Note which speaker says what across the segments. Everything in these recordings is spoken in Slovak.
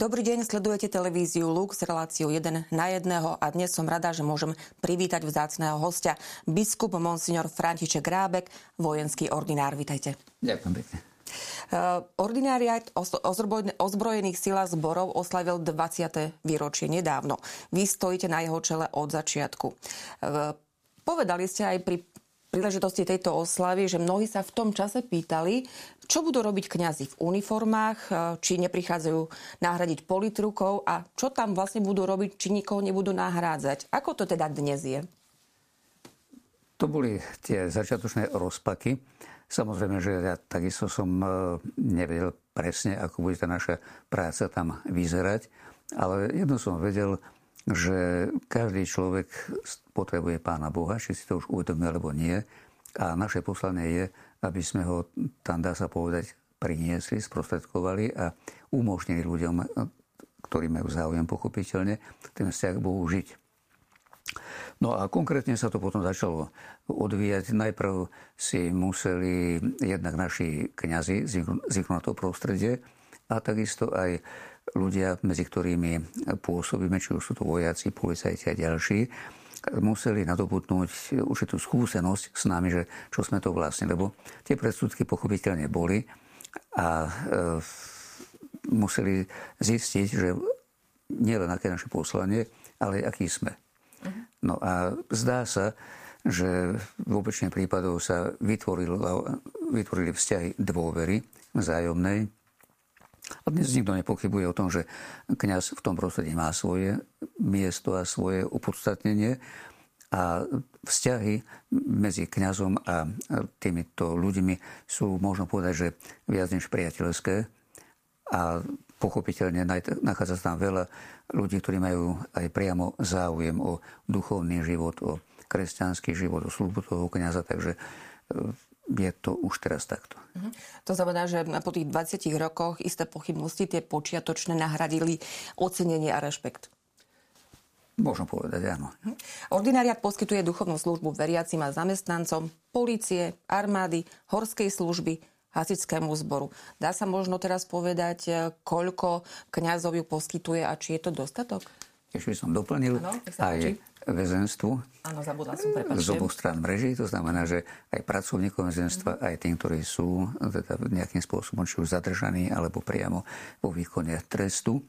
Speaker 1: Dobrý deň, sledujete televíziu Lux, reláciu 1 na 1 a dnes som rada, že môžem privítať vzácného hostia, biskup Monsignor František Rábek, vojenský ordinár. Vítajte.
Speaker 2: Ďakujem pekne.
Speaker 1: Uh, Ordináriat ozbrojených sila zborov oslavil 20. výročie nedávno. Vy stojíte na jeho čele od začiatku. Uh, povedali ste aj pri príležitosti tejto oslavy, že mnohí sa v tom čase pýtali, čo budú robiť kňazi v uniformách, e, či neprichádzajú nahradiť politrukov a čo tam vlastne budú robiť, či nikoho nebudú nahrádzať. Ako to teda dnes je?
Speaker 2: To boli tie začiatočné rozpaky. Samozrejme, že ja takisto som e, nevedel presne, ako bude tá naša práca tam vyzerať, ale jedno som vedel, že každý človek potrebuje Pána Boha, či si to už uvedomí alebo nie. A naše poslanie je, aby sme ho tam, dá sa povedať, priniesli, sprostredkovali a umožnili ľuďom, ktorí majú záujem pochopiteľne, ten vzťah k Bohu žiť. No a konkrétne sa to potom začalo odvíjať. Najprv si museli jednak naši kňazi zvyknúť na to prostredie a takisto aj ľudia, medzi ktorými pôsobíme, či už sú to vojaci, policajti a ďalší, museli nadobudnúť určitú skúsenosť s nami, že čo sme to vlastne, lebo tie predsudky pochopiteľne boli a e, museli zistiť, že nielen aké naše poslanie, ale aký sme. Mhm. No a zdá sa, že v väčšine prípadov sa vytvorili, vytvorili vzťahy dôvery vzájomnej, a dnes nikto nepochybuje o tom, že kňaz v tom prostredí má svoje miesto a svoje opodstatnenie a vzťahy medzi kňazom a týmito ľuďmi sú, možno povedať, že viac než priateľské a pochopiteľne nachádza sa tam veľa ľudí, ktorí majú aj priamo záujem o duchovný život, o kresťanský život, o službu toho kniaza, takže je to už teraz takto.
Speaker 1: Uh-huh. To znamená, že po tých 20 rokoch isté pochybnosti tie počiatočné nahradili ocenenie a rešpekt.
Speaker 2: Môžem povedať, áno. Uh-huh.
Speaker 1: Ordinariat poskytuje duchovnú službu veriacim a zamestnancom policie, armády, horskej služby, hasickému zboru. Dá sa možno teraz povedať, e, koľko kňazov ju poskytuje a či je to dostatok?
Speaker 2: Ešte by som doplnil ano, aj väzenstvu
Speaker 1: Áno, zabudla som,
Speaker 2: z oboch stran mreží. To znamená, že aj pracovníkom väzenstva, mm. aj tým, ktorí sú teda nejakým spôsobom či už zadržaní, alebo priamo vo výkone trestu.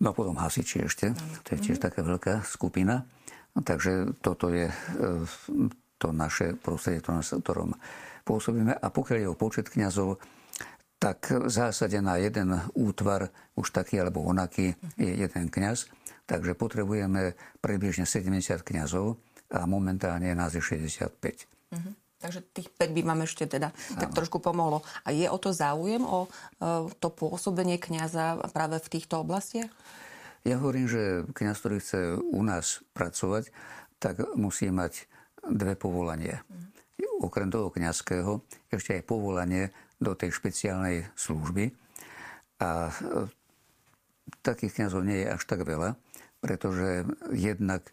Speaker 2: No a potom hasiči ešte. To je tiež mm. taká veľká skupina. Takže toto je e, to naše prostredie, v ktorom pôsobíme. A pokiaľ je o počet kňazov, tak v zásade na jeden útvar, už taký alebo onaký, je jeden kňaz Takže potrebujeme približne 70 kňazov a momentálne je nás je 65. Uh-huh.
Speaker 1: Takže tých 5 by vám ešte teda ano. tak trošku pomohlo. A je o to záujem, o uh, to pôsobenie kňaza práve v týchto oblastiach?
Speaker 2: Ja hovorím, že kňaz, ktorý chce u nás pracovať, tak musí mať dve povolania. Uh-huh. Okrem toho kňazského ešte aj povolanie do tej špeciálnej služby. A e, takých kňazov nie je až tak veľa pretože jednak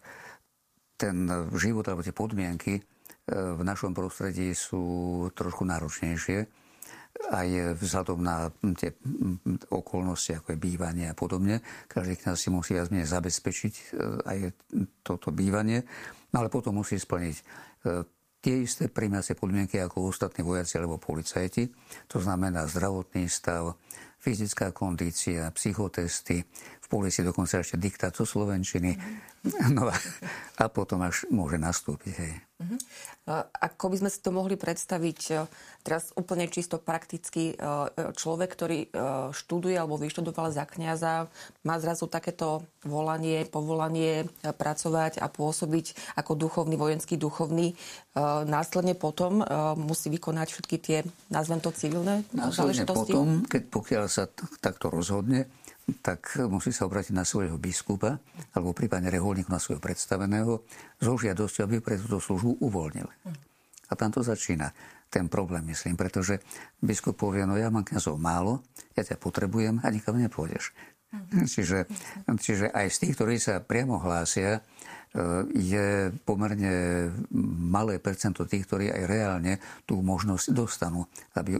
Speaker 2: ten život alebo tie podmienky e, v našom prostredí sú trošku náročnejšie aj vzhľadom na tie okolnosti, ako je bývanie a podobne. Každý z nás si musí viac menej zabezpečiť e, aj toto bývanie, no ale potom musí splniť tie isté príjmacie podmienky ako ostatní vojaci alebo policajti. To znamená zdravotný stav, fyzická kondícia, psychotesty, v policii dokonca ešte diktát zo Slovenčiny. Mm-hmm. No a, a potom až môže nastúpiť. Hej.
Speaker 1: Uh-huh. Ako by sme si to mohli predstaviť e, teraz úplne čisto prakticky e, človek, ktorý študuje alebo vyštudoval za kniaza, má zrazu takéto volanie, povolanie pracovať a pôsobiť ako duchovný, vojenský duchovný. Následne potom musí vykonať všetky tie, nazvem to civilné
Speaker 2: Následne potom, keď pokiaľ sa takto rozhodne, tak musí sa obrátiť na svojho biskupa alebo prípadne reholníku na svojho predstaveného so žiadosťou, aby pre túto službu uvoľnil. A tam to začína ten problém, myslím, pretože biskup povie, no ja mám kniazov málo, ja ťa potrebujem a nikam nepôjdeš. Čiže, čiže aj z tých, ktorí sa priamo hlásia, e, je pomerne malé percento tých, ktorí aj reálne tú možnosť dostanú, aby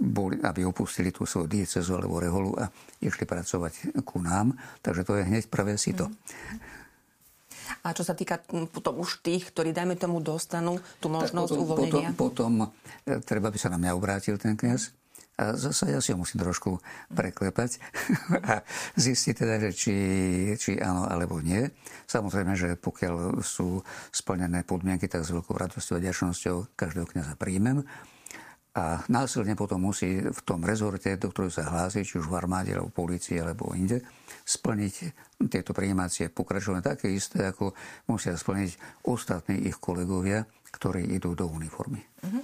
Speaker 2: boli, aby opustili tú svoju diecezu alebo reholu a išli pracovať ku nám. Takže to je hneď prvé sito. Mm.
Speaker 1: A čo sa týka potom už tých, ktorí, dajme tomu, dostanú tú možnosť potom, uvoľnenia?
Speaker 2: Potom, potom e, treba by sa na mňa obrátil ten kniaz. A zase ja si ho musím trošku preklepať a zistiť teda, že či, či áno alebo nie. Samozrejme, že pokiaľ sú splnené podmienky, tak s veľkou radosťou a ďačnosťou každého kniaza príjmem. A násilne potom musí v tom rezorte, do ktorého sa hlási, či už v armáde, alebo polícii, alebo inde, splniť tieto prijímacie pokračovanie také isté, ako musia splniť ostatní ich kolegovia, ktorí idú do uniformy. Uh-huh.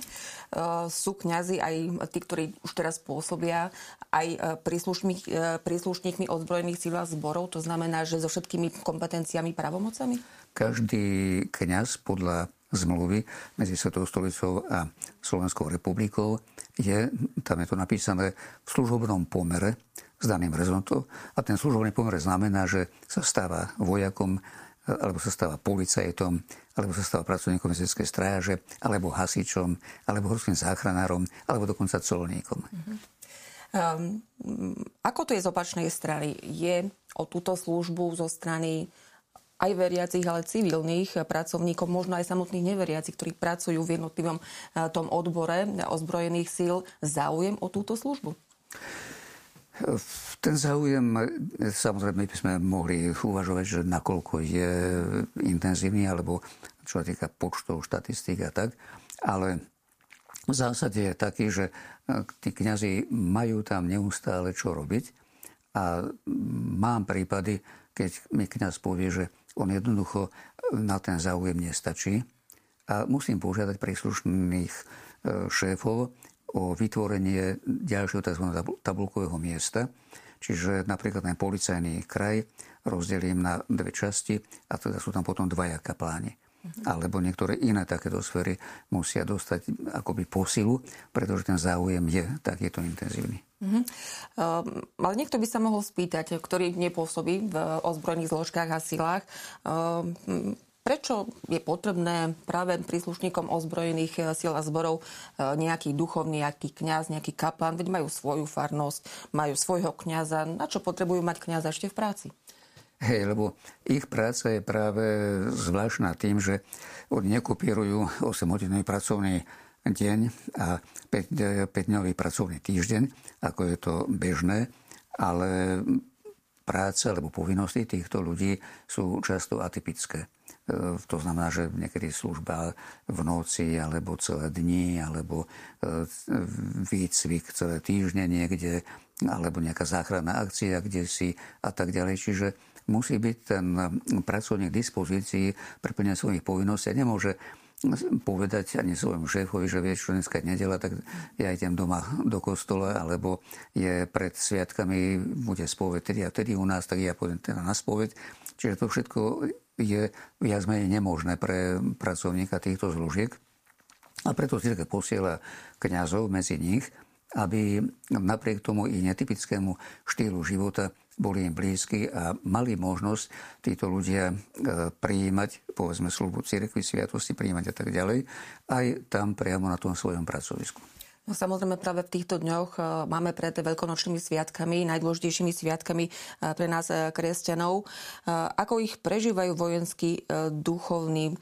Speaker 1: Uh, sú kňazi aj tí, ktorí už teraz pôsobia, aj uh, príslušník, uh, príslušníkmi ozbrojených síl a zborov, to znamená, že so všetkými kompetenciami, pravomocami?
Speaker 2: Každý kňaz podľa zmluvy medzi Svetou stolicou a Slovenskou republikou je, tam je to napísané, v služobnom pomere s daným rezontom. A ten služobný pomer znamená, že sa stáva vojakom, alebo sa stáva policajtom, alebo sa stáva pracovníkom mestskej stráže, alebo hasičom, alebo horským záchranárom, alebo dokonca colníkom. Uh-huh.
Speaker 1: Um, ako to je z opačnej strany? Je o túto službu zo strany aj veriacich, ale civilných pracovníkov, možno aj samotných neveriacich, ktorí pracujú v jednotlivom tom odbore ozbrojených síl, záujem o túto službu?
Speaker 2: Ten záujem, samozrejme, by sme mohli uvažovať, že nakoľko je intenzívny, alebo čo sa týka počtov, štatistík a tak, ale v zásade je taký, že e, tí kňazi majú tam neustále čo robiť a mám prípady, keď mi kňaz povie, že on jednoducho na ten záujem nestačí a musím požiadať príslušných e, šéfov, o vytvorenie ďalšieho tzv. tabulkového miesta. Čiže napríklad ten policajný kraj rozdelím na dve časti a teda sú tam potom dvaja kapláni. Uh-huh. Alebo niektoré iné takéto sféry musia dostať akoby posilu, pretože ten záujem je takýto intenzívny. Uh-huh.
Speaker 1: Um, ale niekto by sa mohol spýtať, ktorý nepôsobí v ozbrojených zložkách a silách, um, Prečo je potrebné práve príslušníkom ozbrojených eh, síl a zborov eh, nejaký duchovný, nejaký kňaz, nejaký kaplan, veď majú svoju farnosť, majú svojho kňaza. Na čo potrebujú mať kňaza ešte v práci?
Speaker 2: Hej, lebo ich práca je práve zvláštna tým, že oni nekopírujú 8-hodinový pracovný deň a 5-dňový pracovný týždeň, ako je to bežné, ale práca alebo povinnosti týchto ľudí sú často atypické. E, to znamená, že niekedy služba v noci, alebo celé dni, alebo e, výcvik celé týždne niekde, alebo nejaká záchranná akcia kde si a tak ďalej. Čiže musí byť ten pracovník k dispozícii pre plnenie svojich povinností nemôže povedať ani svojmu šéfovi, že vieš, čo dneska nedela, tak ja idem doma do kostola, alebo je pred sviatkami, bude spoveď tedy a tedy u nás, tak ja pôjdem teda na spoveď. Čiže to všetko je viac menej nemožné pre pracovníka týchto zložiek. A preto cirkev posiela kňazov medzi nich, aby napriek tomu i netypickému štýlu života boli im blízky a mali možnosť títo ľudia e, prijímať, povedzme, službu cirkvi, sviatosti, prijímať a tak ďalej, aj tam priamo na tom svojom pracovisku.
Speaker 1: No samozrejme práve v týchto dňoch e, máme pred veľkonočnými sviatkami, najdôležitejšími sviatkami e, pre nás kresťanov. Ako ich prežívajú vojenskí duchovní?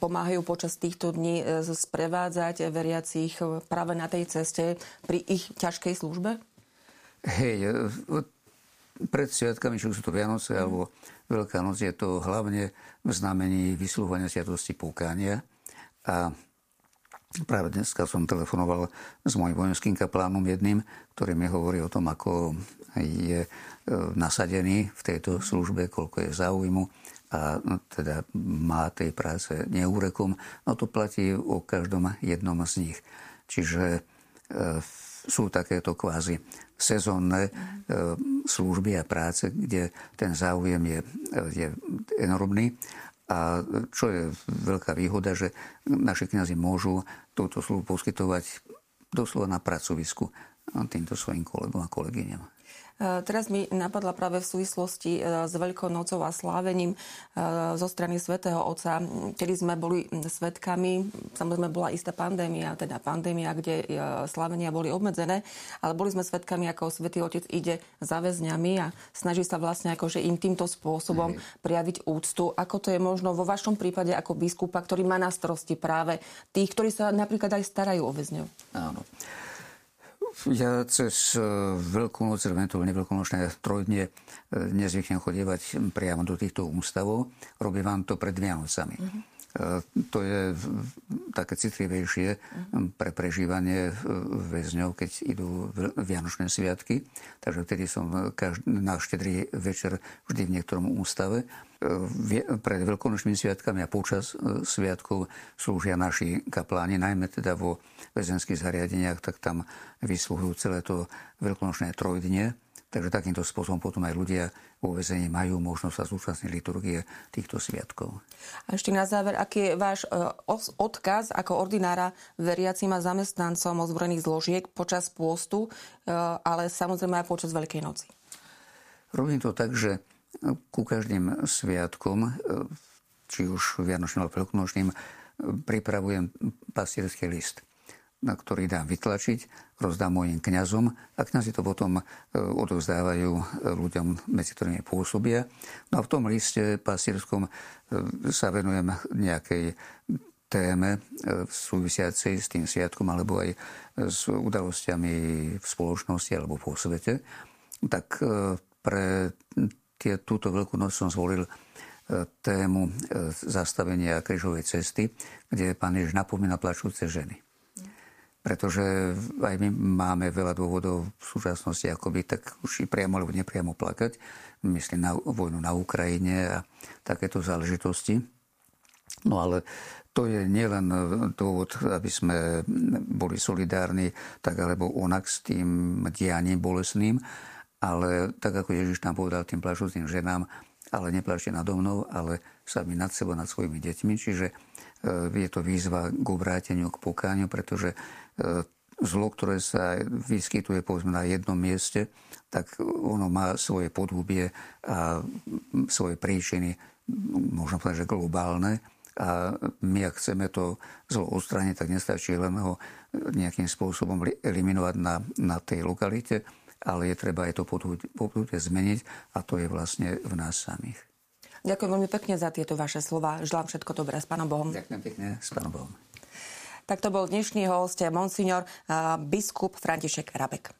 Speaker 1: Pomáhajú počas týchto dní sprevádzať veriacich práve na tej ceste pri ich ťažkej službe?
Speaker 2: Hej, pred sviatkami, či už sú to Vianoce alebo Veľká noc, je to hlavne v znamení vysluhovania sviatosti púkania. A Práve dneska som telefonoval s môjim vojenským kaplánom jedným, ktorý mi hovorí o tom, ako je e, nasadený v tejto službe, koľko je záujmu a no, teda má tej práce neúrekom. No to platí o každom jednom z nich. Čiže e, sú takéto kvázi sezónne e, služby a práce, kde ten záujem je, je enormný a čo je veľká výhoda, že naši kniazy môžu túto službu poskytovať doslova na pracovisku týmto svojim kolegom a kolegyňam.
Speaker 1: Teraz mi napadla práve v súvislosti e, s Veľkou nocou a slávením e, zo strany svätého Otca, kedy sme boli svetkami, samozrejme bola istá pandémia, teda pandémia, kde e, slávenia boli obmedzené, ale boli sme svetkami, ako svätý Otec ide za väzňami a snaží sa vlastne akože im týmto spôsobom prijaviť úctu. Ako to je možno vo vašom prípade ako biskupa, ktorý má na starosti práve tých, ktorí sa napríklad aj starajú o väzňov?
Speaker 2: Áno. Ja cez e, Veľkú noc, eventuálne veľkonočné trojdne, e, nezvyknem chodievať priamo do týchto ústavov. Robím vám to pred Vianocami. Mm-hmm. To je také citlivejšie pre prežívanie väzňov, keď idú Vianočné sviatky. Takže vtedy som na štedrý večer vždy v niektorom ústave. Pred veľkonočnými sviatkami a počas sviatkov slúžia naši kapláni, najmä teda vo väzenských zariadeniach, tak tam vyslúhujú celé to veľkonočné trojdnie Takže takýmto spôsobom potom aj ľudia vo väzení majú možnosť sa zúčastniť liturgie týchto sviatkov.
Speaker 1: A ešte na záver, aký je váš e, odkaz ako ordinára veriacim a zamestnancom ozbrojených zložiek počas pôstu, e, ale samozrejme aj počas Veľkej noci?
Speaker 2: Robím to tak, že ku každým sviatkom, e, či už Vianočným alebo Veľkonočným, pripravujem pastierský list na ktorý dám vytlačiť, rozdám mojim kňazom a kňazi to potom e, odovzdávajú e, ľuďom, medzi ktorými pôsobia. No a v tom liste pasierskom e, sa venujem nejakej téme súvisiacej s tým sviatkom alebo aj s udalosťami v spoločnosti alebo po svete. Tak pre tie, túto veľkú noc som zvolil tému zastavenia križovej cesty, kde pán Ježiš napomína plačúce ženy pretože aj my máme veľa dôvodov v súčasnosti akoby tak už i priamo alebo nepriamo plakať. Myslím na vojnu na Ukrajine a takéto záležitosti. No ale to je nielen dôvod, aby sme boli solidárni tak alebo onak s tým dianím bolesným, ale tak ako Ježiš nám povedal tým plašúcim ženám, ale neplačte nado mnou, ale sami nad sebou, nad svojimi deťmi. Čiže e, je to výzva k obráteniu, k pokáňu, pretože zlo, ktoré sa vyskytuje povedzme na jednom mieste, tak ono má svoje podhubie a svoje príčiny, možno povedať, že globálne. A my, ak chceme to zlo odstrániť, tak nestačí len ho nejakým spôsobom eliminovať na, na tej lokalite, ale je treba aj to podhubie zmeniť a to je vlastne v nás samých.
Speaker 1: Ďakujem veľmi pekne za tieto vaše slova. Želám všetko dobré s Pánom Bohom.
Speaker 2: Ďakujem pekne s Pánom Bohom.
Speaker 1: Tak to bol dnešný host, monsignor biskup František Rabek.